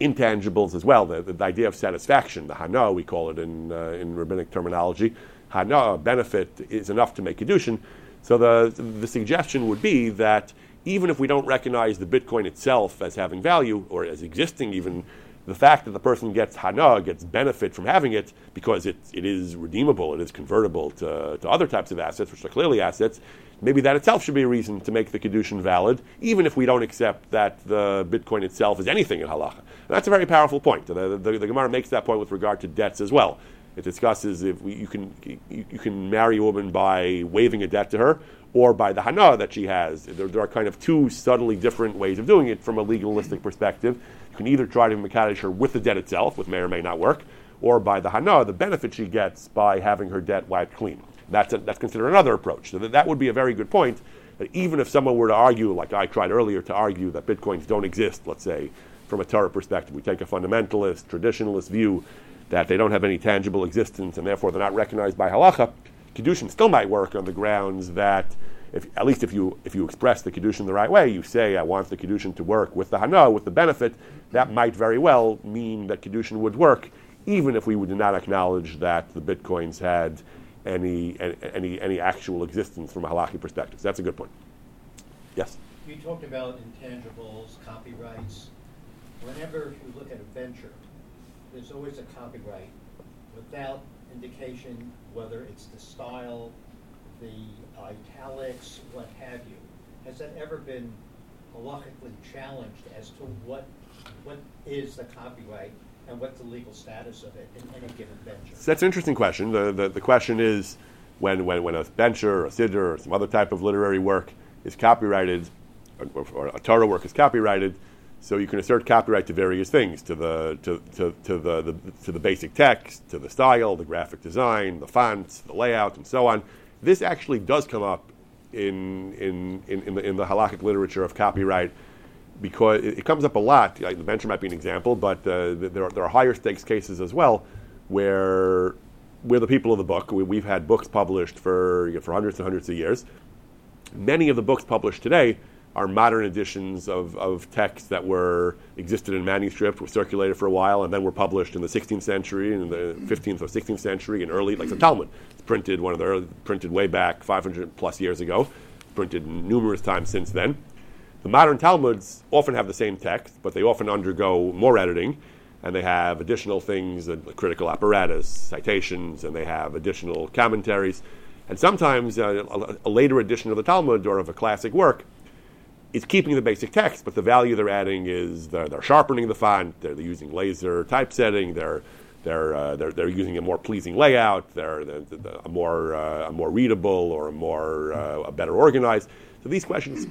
intangibles as well, the, the idea of satisfaction, the hana, we call it in, uh, in rabbinic terminology. Hana, benefit, is enough to make Kedushin. So the, the suggestion would be that even if we don't recognize the Bitcoin itself as having value or as existing even, the fact that the person gets hana, gets benefit from having it because it, it is redeemable, it is convertible to, to other types of assets, which are clearly assets, maybe that itself should be a reason to make the Kedushin valid, even if we don't accept that the Bitcoin itself is anything in halacha. And that's a very powerful point. The, the, the Gemara makes that point with regard to debts as well. It discusses if we, you, can, you, you, can marry a woman by waiving a debt to her or by the hana that she has. There, there, are kind of two subtly different ways of doing it from a legalistic perspective. You can either try to Makadish her with the debt itself, which may or may not work, or by the hana, the benefit she gets by having her debt wiped clean. That's, a, that's considered another approach. So that, that would be a very good point. That even if someone were to argue, like I tried earlier to argue, that bitcoins don't exist, let's say, from a Torah perspective, we take a fundamentalist, traditionalist view that they don't have any tangible existence and therefore they're not recognized by halacha, Kiddushin still might work on the grounds that, if, at least if you, if you express the Kiddushin the right way, you say, I want the Kiddushin to work with the Hana, with the benefit, that might very well mean that Kiddushin would work, even if we did not acknowledge that the Bitcoins had any, any, any actual existence from a halakhi perspective. So that's a good point. Yes? You talked about intangibles, copyrights. Whenever you look at a bencher, there's always a copyright without indication whether it's the style, the italics, what have you. Has that ever been halakhically challenged as to what what is the copyright and what's the legal status of it in any given bencher? So that's an interesting question. The, the, the question is when, when, when a bencher or a siddur or some other type of literary work is copyrighted, or, or a Torah work is copyrighted, so you can assert copyright to various things, to the, to, to, to, the, the, to the basic text, to the style, the graphic design, the fonts, the layout, and so on. This actually does come up in, in, in, in, the, in the halakhic literature of copyright because it, it comes up a lot. Like the bencher might be an example, but uh, there, are, there are higher stakes cases as well where we're the people of the book. We, have had books published for, you know, for hundreds and hundreds of years. Many of the books published today are modern editions of, of texts that were existed in manuscript, were circulated for a while, and then were published in the 16th century, in the 15th or 16th century, and early, like the Talmud. It's printed one of the early, printed way back 500 plus years ago, printed numerous times since then. The modern Talmuds often have the same text, but they often undergo more editing, and they have additional things, uh, critical apparatus, citations, and they have additional commentaries. And sometimes uh, a, a later edition of the Talmud or of a classic work is keeping the basic text, but the value they're adding is they're, they're sharpening the font, they're, they're, using laser typesetting, they're they're, uh, they're, they're using a more pleasing layout, they're, they're, they're a, more, uh, a more readable or a more uh, a better organized. So these questions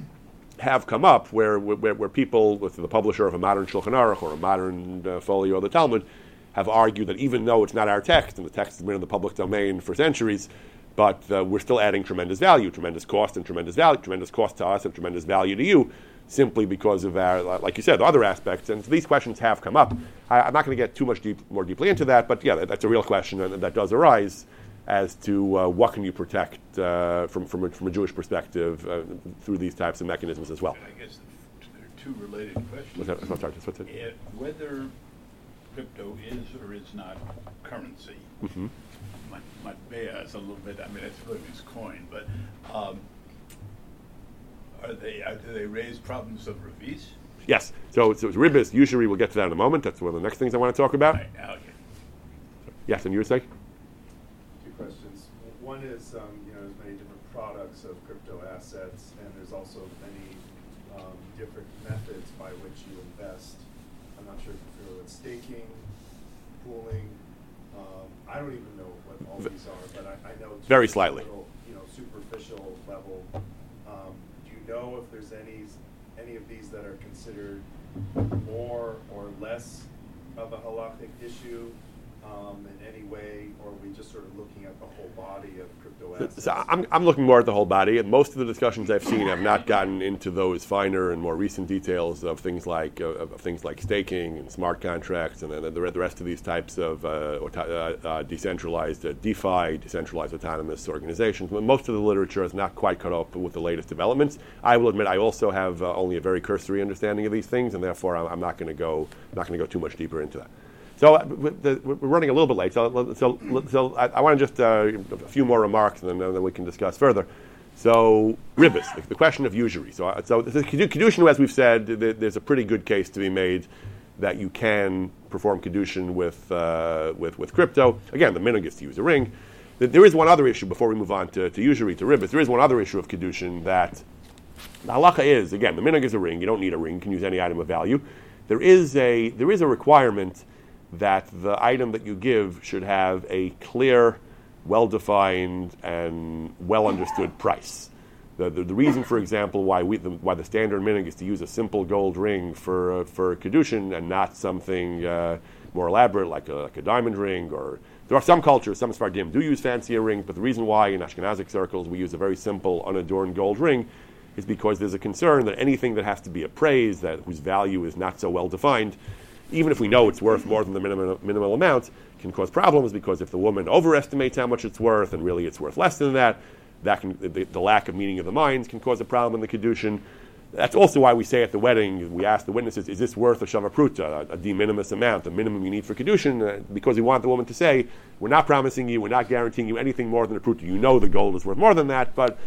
have come up where, where, where people, with the publisher of a modern Shulchan Aruch or a modern uh, folio of the Talmud, have argued that even though it's not our text and the text has been in the public domain for centuries, but uh, we're still adding tremendous value, tremendous cost and tremendous value, tremendous cost to us and tremendous value to you, simply because of our, like you said, other aspects. And so these questions have come up. I, am not going to get too much deep, more deeply into that, but yeah, that, that's a real question and that does arise as to uh, what can you protect uh, from, from a, from, a, Jewish perspective uh, through these types of mechanisms as well. I guess there are two related questions. What's that? Sorry, it? Whether crypto is or is not currency, mm-hmm. My, my is a little bit, I mean, it's really his coin, but um, are they, are, do they raise problems of revis? Yes. So, so it's ribis. Usually we'll get to that in a moment. That's one of the next things I want to talk about. Right, okay. Yes, and you were saying? Two questions. One is, um, you know, there's many different products of crypto assets, and there's also many um, different methods by which you invest. I'm not sure if you're familiar with staking, pooling. Um, I don't even know what all these are, but I, I know very slightly. Little, you know, superficial level. Um, do you know if there's any any of these that are considered more or less of a halakhic issue um, in any way, or are we just sort of looking at the whole body of crypto assets? So I'm, I'm looking more at the whole body, and most of the discussions I've seen have not gotten into those finer and more recent details of things like uh, of things like staking and smart contracts, and then the, rest of these types of uh, uh, uh decentralized uh, DeFi, decentralized autonomous organizations. But most of the literature is not quite caught up with the latest developments. I will admit I also have uh, only a very cursory understanding of these things, and therefore I'm, I'm not going to go not going to go too much deeper into that. So uh, we're running a little bit late. So, so, so I, want to just uh, a few more remarks, and then, then we can discuss further. So ribis, the, the, question of usury. So, uh, so the kedushin, as we've said, there's a pretty good case to be made that you can perform kedushin with uh, with with crypto. Again, the minhag is to use a ring. There is one other issue before we move on to, to usury to ribis. There is one other issue of kedushin that the halacha is again the minhag is a ring. You don't need a ring. You can use any item of value. There is a there is a requirement that the item that you give should have a clear, well defined, and well understood price. The, the, the, reason, for example, why, we, the, why the standard minhag is to use a simple gold ring for, uh, for Kedushin and not something uh, more elaborate like a, like a diamond ring. Or There are some cultures, some Sephardim do use fancier rings, but the reason why in Ashkenazic circles we use a very simple, unadorned gold ring is because there's a concern that anything that has to be appraised, that whose value is not so well defined, even if we know it's worth more than the minimum, minimal amount, can cause problems because if the woman overestimates how much it's worth and really it's worth less than that, that can, the, the lack of meaning of the minds can cause a problem in the Kedushin. That's also why we say at the wedding, we ask the witnesses, is this worth a shavapruta, a, a de minimis amount, the minimum you need for Kedushin? Uh, because we want the woman to say, we're not promising you, we're not guaranteeing you anything more than a pruta. You know the gold is worth more than that, but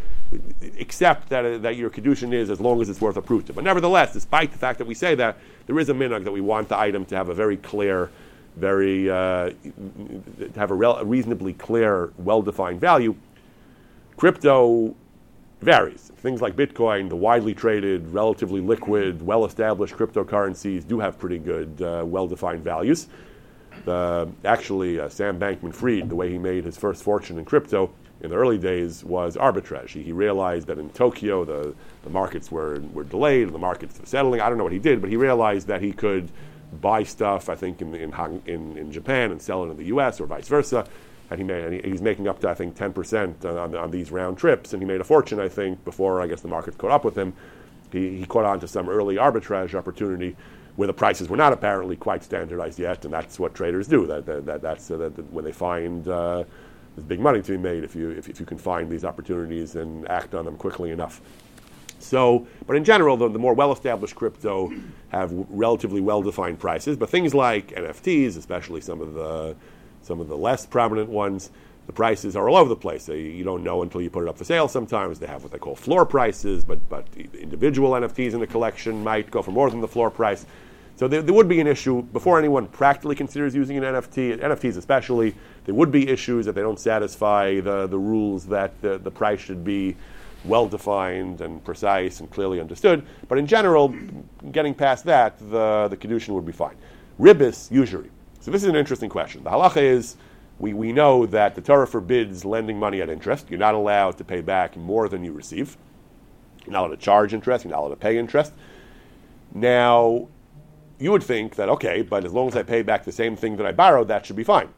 accept that, uh, that your Kedushin is as long as it's worth a pruta. But nevertheless, despite the fact that we say that, there is a minhag that we want the item to have a very clear, very, uh, have a, rel- a reasonably clear, well-defined value. Crypto varies. Things like Bitcoin, the widely traded, relatively liquid, well established cryptocurrencies do have pretty good, uh, well defined values. Uh, actually, uh, Sam Bankman Fried, the way he made his first fortune in crypto in the early days was arbitrage. He, he realized that in Tokyo the, the markets were, were delayed, the markets were settling. I don't know what he did, but he realized that he could buy stuff, I think, in, in, in, in Japan and sell it in the US or vice versa and he made and he, he's making up to I think 10% on, on, these round trips, and he made a fortune I think before I guess the market caught up with him. He, he caught on to some early arbitrage opportunity where the prices were not apparently quite standardized yet, and that's what traders do. That, that, that that's uh, that, when they find uh, there's big money to be made if you if, if you can find these opportunities and act on them quickly enough. So, but in general, the, the more well-established crypto have relatively well-defined prices. But things like NFTs, especially some of the some of the less prominent ones, the prices are all over the place. You don't know until you put it up for sale sometimes. They have what they call floor prices, but, but individual NFTs in the collection might go for more than the floor price. So there, there, would be an issue before anyone practically considers using an NFT, NFTs especially. There would be issues that they don't satisfy the, the rules that the, the price should be well defined and precise and clearly understood. But in general, getting past that, the, the Kedushin would be fine. Ribis, usury. So this is an interesting question. The halacha is we, we know that the Torah forbids lending money at interest. You're not allowed to pay back more than you receive. You're not allowed to charge interest. You're not allowed to pay interest. Now, you would think that, okay, but as long as I pay back the same thing that I borrowed, that should be fine.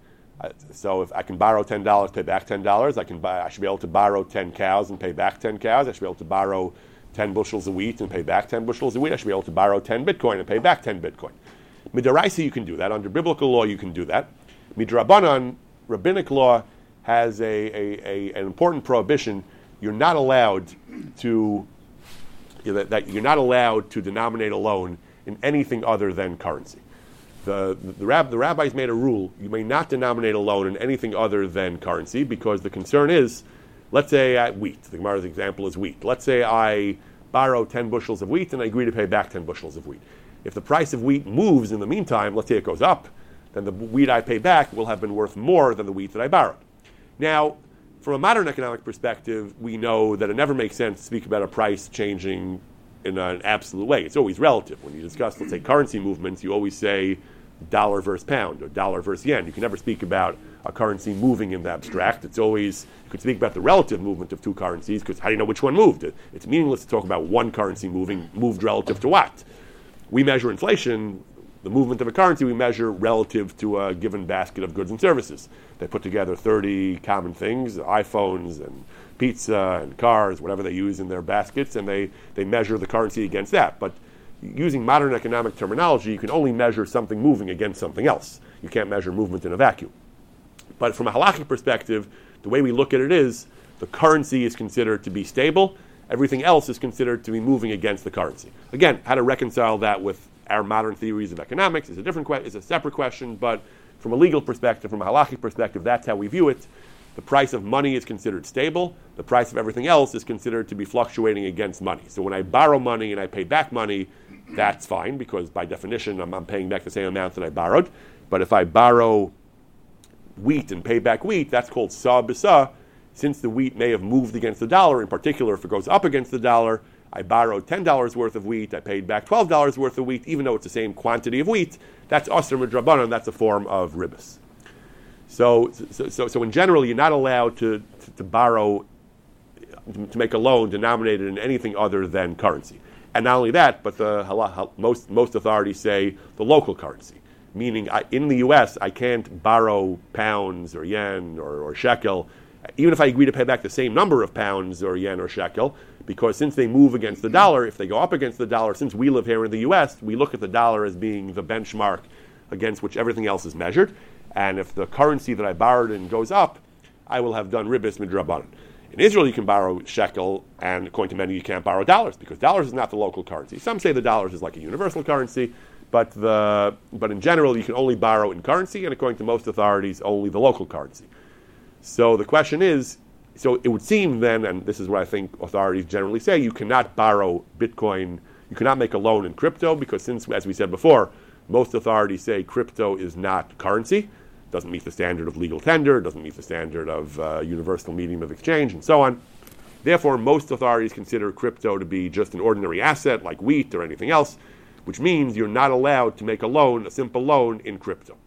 Uh, so if I can borrow ten dollars, pay back ten dollars, I can buy. I should be able to borrow ten cows and pay back ten cows. I should be able to borrow ten bushels of wheat and pay back ten bushels of wheat. I should be able to borrow ten bitcoin and pay back ten bitcoin. Midaraisa, you can do that. Under biblical law, you can do that. Midrabanan, rabbinic law, has a, a, a, an important prohibition. You're not allowed to that, you're not allowed to denominate a loan in anything other than currency. The, the, rab, the, rabbis made a rule you may not denominate a loan in anything other than currency because the concern is, let's say wheat, the Gemara's example is wheat. Let's say I borrow 10 bushels of wheat and I agree to pay back 10 bushels of wheat. If the price of wheat moves in the meantime, let's say it goes up, then the wheat I pay back will have been worth more than the wheat that I borrowed. Now, from a modern economic perspective, we know that it never makes sense to speak about a price changing in an absolute way. It's always relative. When you discuss, let's say, currency movements, you always say dollar versus pound or dollar versus yen. You can never speak about a currency moving in the abstract. It's always, you could speak about the relative movement of two currencies because how do you know which one moved? It's meaningless to talk about one currency moving, moved relative to what. We measure inflation, the movement of a currency, we measure relative to a given basket of goods and services. They put together 30 common things, iPhones and pizza and cars, whatever they use in their baskets, and they, they measure the currency against that. But using modern economic terminology, you can only measure something moving against something else. You can't measure movement in a vacuum. But from a halakhic perspective, the way we look at it is the currency is considered to be stable, everything else is considered to be moving against the currency. Again, how to reconcile that with our modern theories of economics is a different que- is a separate question, but from a legal perspective, from a halakhic perspective, that's how we view it. The price of money is considered stable. The price of everything else is considered to be fluctuating against money. So when I borrow money and I pay back money, that's fine because by definition I'm, I'm paying back the same amount that I borrowed. But if I borrow wheat and pay back wheat, that's called sa bisa. Since the wheat may have moved against the dollar, in particular, if it goes up against the dollar, I borrowed $10 worth of wheat, I paid back $12 worth of wheat, even though it's the same quantity of wheat. That's Osir Midrabanan, that's a form of ribbis. So, so, so, so, in general, you're not allowed to, to, to borrow, to make a loan denominated in anything other than currency. And not only that, but the most, most authorities say the local currency. Meaning, I, in the U.S., I can't borrow pounds or yen or, or shekel, even if I agree to pay back the same number of pounds or yen or shekel, because since they move against the dollar, if they go up against the dollar, since we live here in the U.S., we look at the dollar as being the benchmark against which everything else is measured. And if the currency that I borrowed in goes up, I will have done ribis midrabanan. In Israel, you can borrow shekel, and according to many, you can't borrow dollars because dollars is not the local currency. Some say the dollars is like a universal currency, but the but in general, you can only borrow in currency, and according to most authorities, only the local currency. So the question is, so it would seem then, and this is what I think authorities generally say, you cannot borrow Bitcoin, you cannot make a loan in crypto because since, as we said before, most authorities say crypto is not currency doesn't meet the standard of legal tender, doesn't meet the standard of uh, universal medium of exchange, and so on. Therefore, most authorities consider crypto to be just an ordinary asset like wheat or anything else, which means you're not allowed to make a loan, a simple loan, in crypto.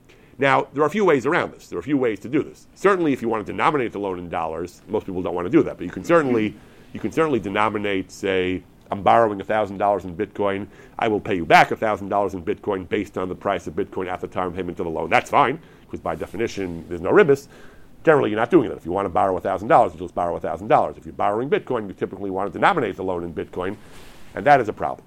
Now, there are a few ways around this. There are a few ways to do this. Certainly, if you want to denominate the loan in dollars, most people don't want to do that, but you can certainly, you can certainly denominate, say, I'm borrowing $1,000 in Bitcoin. I will pay you back $1,000 in Bitcoin based on the price of Bitcoin at the time of payment of the loan. That's fine because by definition there's no ribis, generally you're not doing that. If you want to borrow $1,000, you just borrow $1,000. If you're borrowing Bitcoin, you typically want to denominate the loan in Bitcoin, and that is a problem.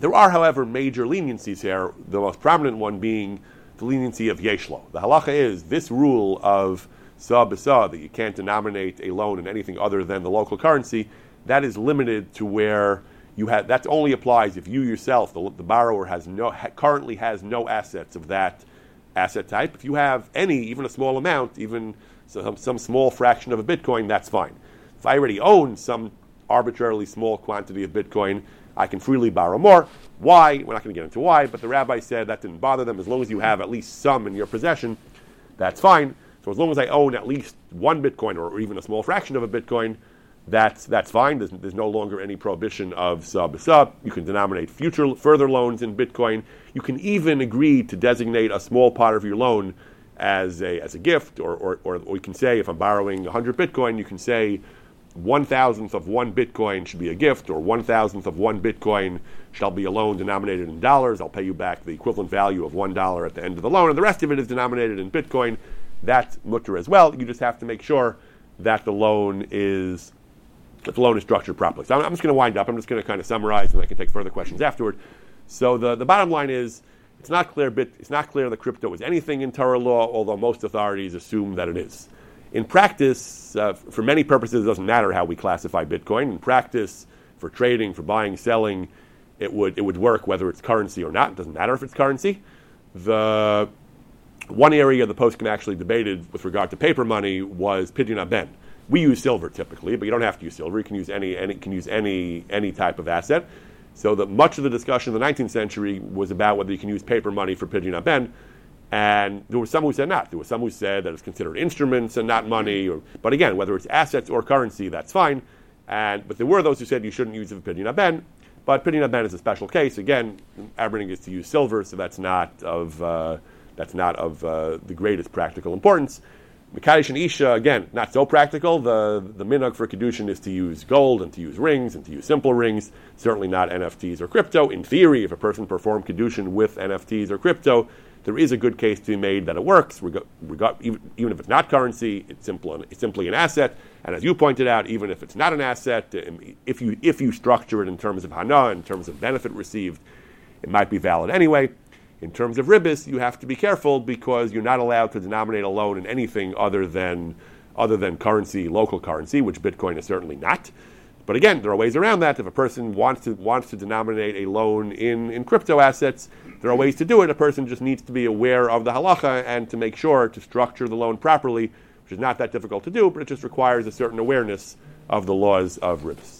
There are, however, major leniencies here, the most prominent one being the leniency of Yeshlo. The halacha is this rule of sa b'sa, that you can't denominate a loan in anything other than the local currency, that is limited to where you have, that only applies if you yourself, the, the borrower, has no, ha, currently has no assets of that asset type. If you have any, even a small amount, even some, some small fraction of a Bitcoin, that's fine. If I already own some arbitrarily small quantity of Bitcoin, I can freely borrow more. Why? We're not going to get into why, but the rabbi said that didn't bother them. As long as you have at least some in your possession, that's fine. So as long as I own at least one Bitcoin or even a small fraction of a Bitcoin, that's, that's fine. There's, there's no longer any prohibition of sub sub. You can denominate future further loans in Bitcoin. You can even agree to designate a small part of your loan as a, as a gift, or, or, or, can say, if I'm borrowing 100 Bitcoin, you can say one thousandth of one Bitcoin should be a gift, or one thousandth of one Bitcoin shall be a loan denominated in dollars. I'll pay you back the equivalent value of one dollar at the end of the loan, and the rest of it is denominated in Bitcoin. That's mutar as well. You just have to make sure that the loan is that the loan is structured properly. So I'm, I'm just going to wind up. I'm just going to kind of summarize, and I can take further questions afterward. So the, the bottom line is it's not clear bit, it's not clear that crypto is anything in Torah law, although most authorities assume that it is. In practice, uh, for many purposes, it doesn't matter how we classify Bitcoin. In practice, for trading, for buying, selling, it would it would work whether it's currency or not. It doesn't matter if it's currency. The one area the poskim actually debated with regard to paper money was pidyon ben. We use silver typically, but you don't have to use silver. You can use any, any can use any any type of asset. So that much of the discussion in the 19th century was about whether you can use paper money for pidyon ben. And there were some who said not. There were some who said that it's considered instruments and not money. Or, but again, whether it's assets or currency, that's fine. And, but there were those who said you shouldn't use for pidyon ben. But pidyon ben is a special case. Again, Aberdeen is to use silver, so that's not of, uh, that's not of uh, the greatest practical importance. Mekadesh and Isha, again, not so practical. The, the minhag for Kedushin is to use gold and to use rings and to use simple rings, certainly not NFTs or crypto. In theory, if a person performed Kedushin with NFTs or crypto, there is a good case to be made that it works. We got, even, even, if it's not currency, it's, simple, it's simply an asset. And as you pointed out, even if it's not an asset, um, if you, if you structure it in terms of hana, in terms of benefit received, it might be valid anyway. In terms of ribis, you have to be careful because you're not allowed to denominate a loan in anything other than other than currency, local currency, which Bitcoin is certainly not. But again, there are ways around that. If a person wants to wants to denominate a loan in, in crypto assets, there are ways to do it. A person just needs to be aware of the halacha and to make sure to structure the loan properly, which is not that difficult to do, but it just requires a certain awareness of the laws of ribis.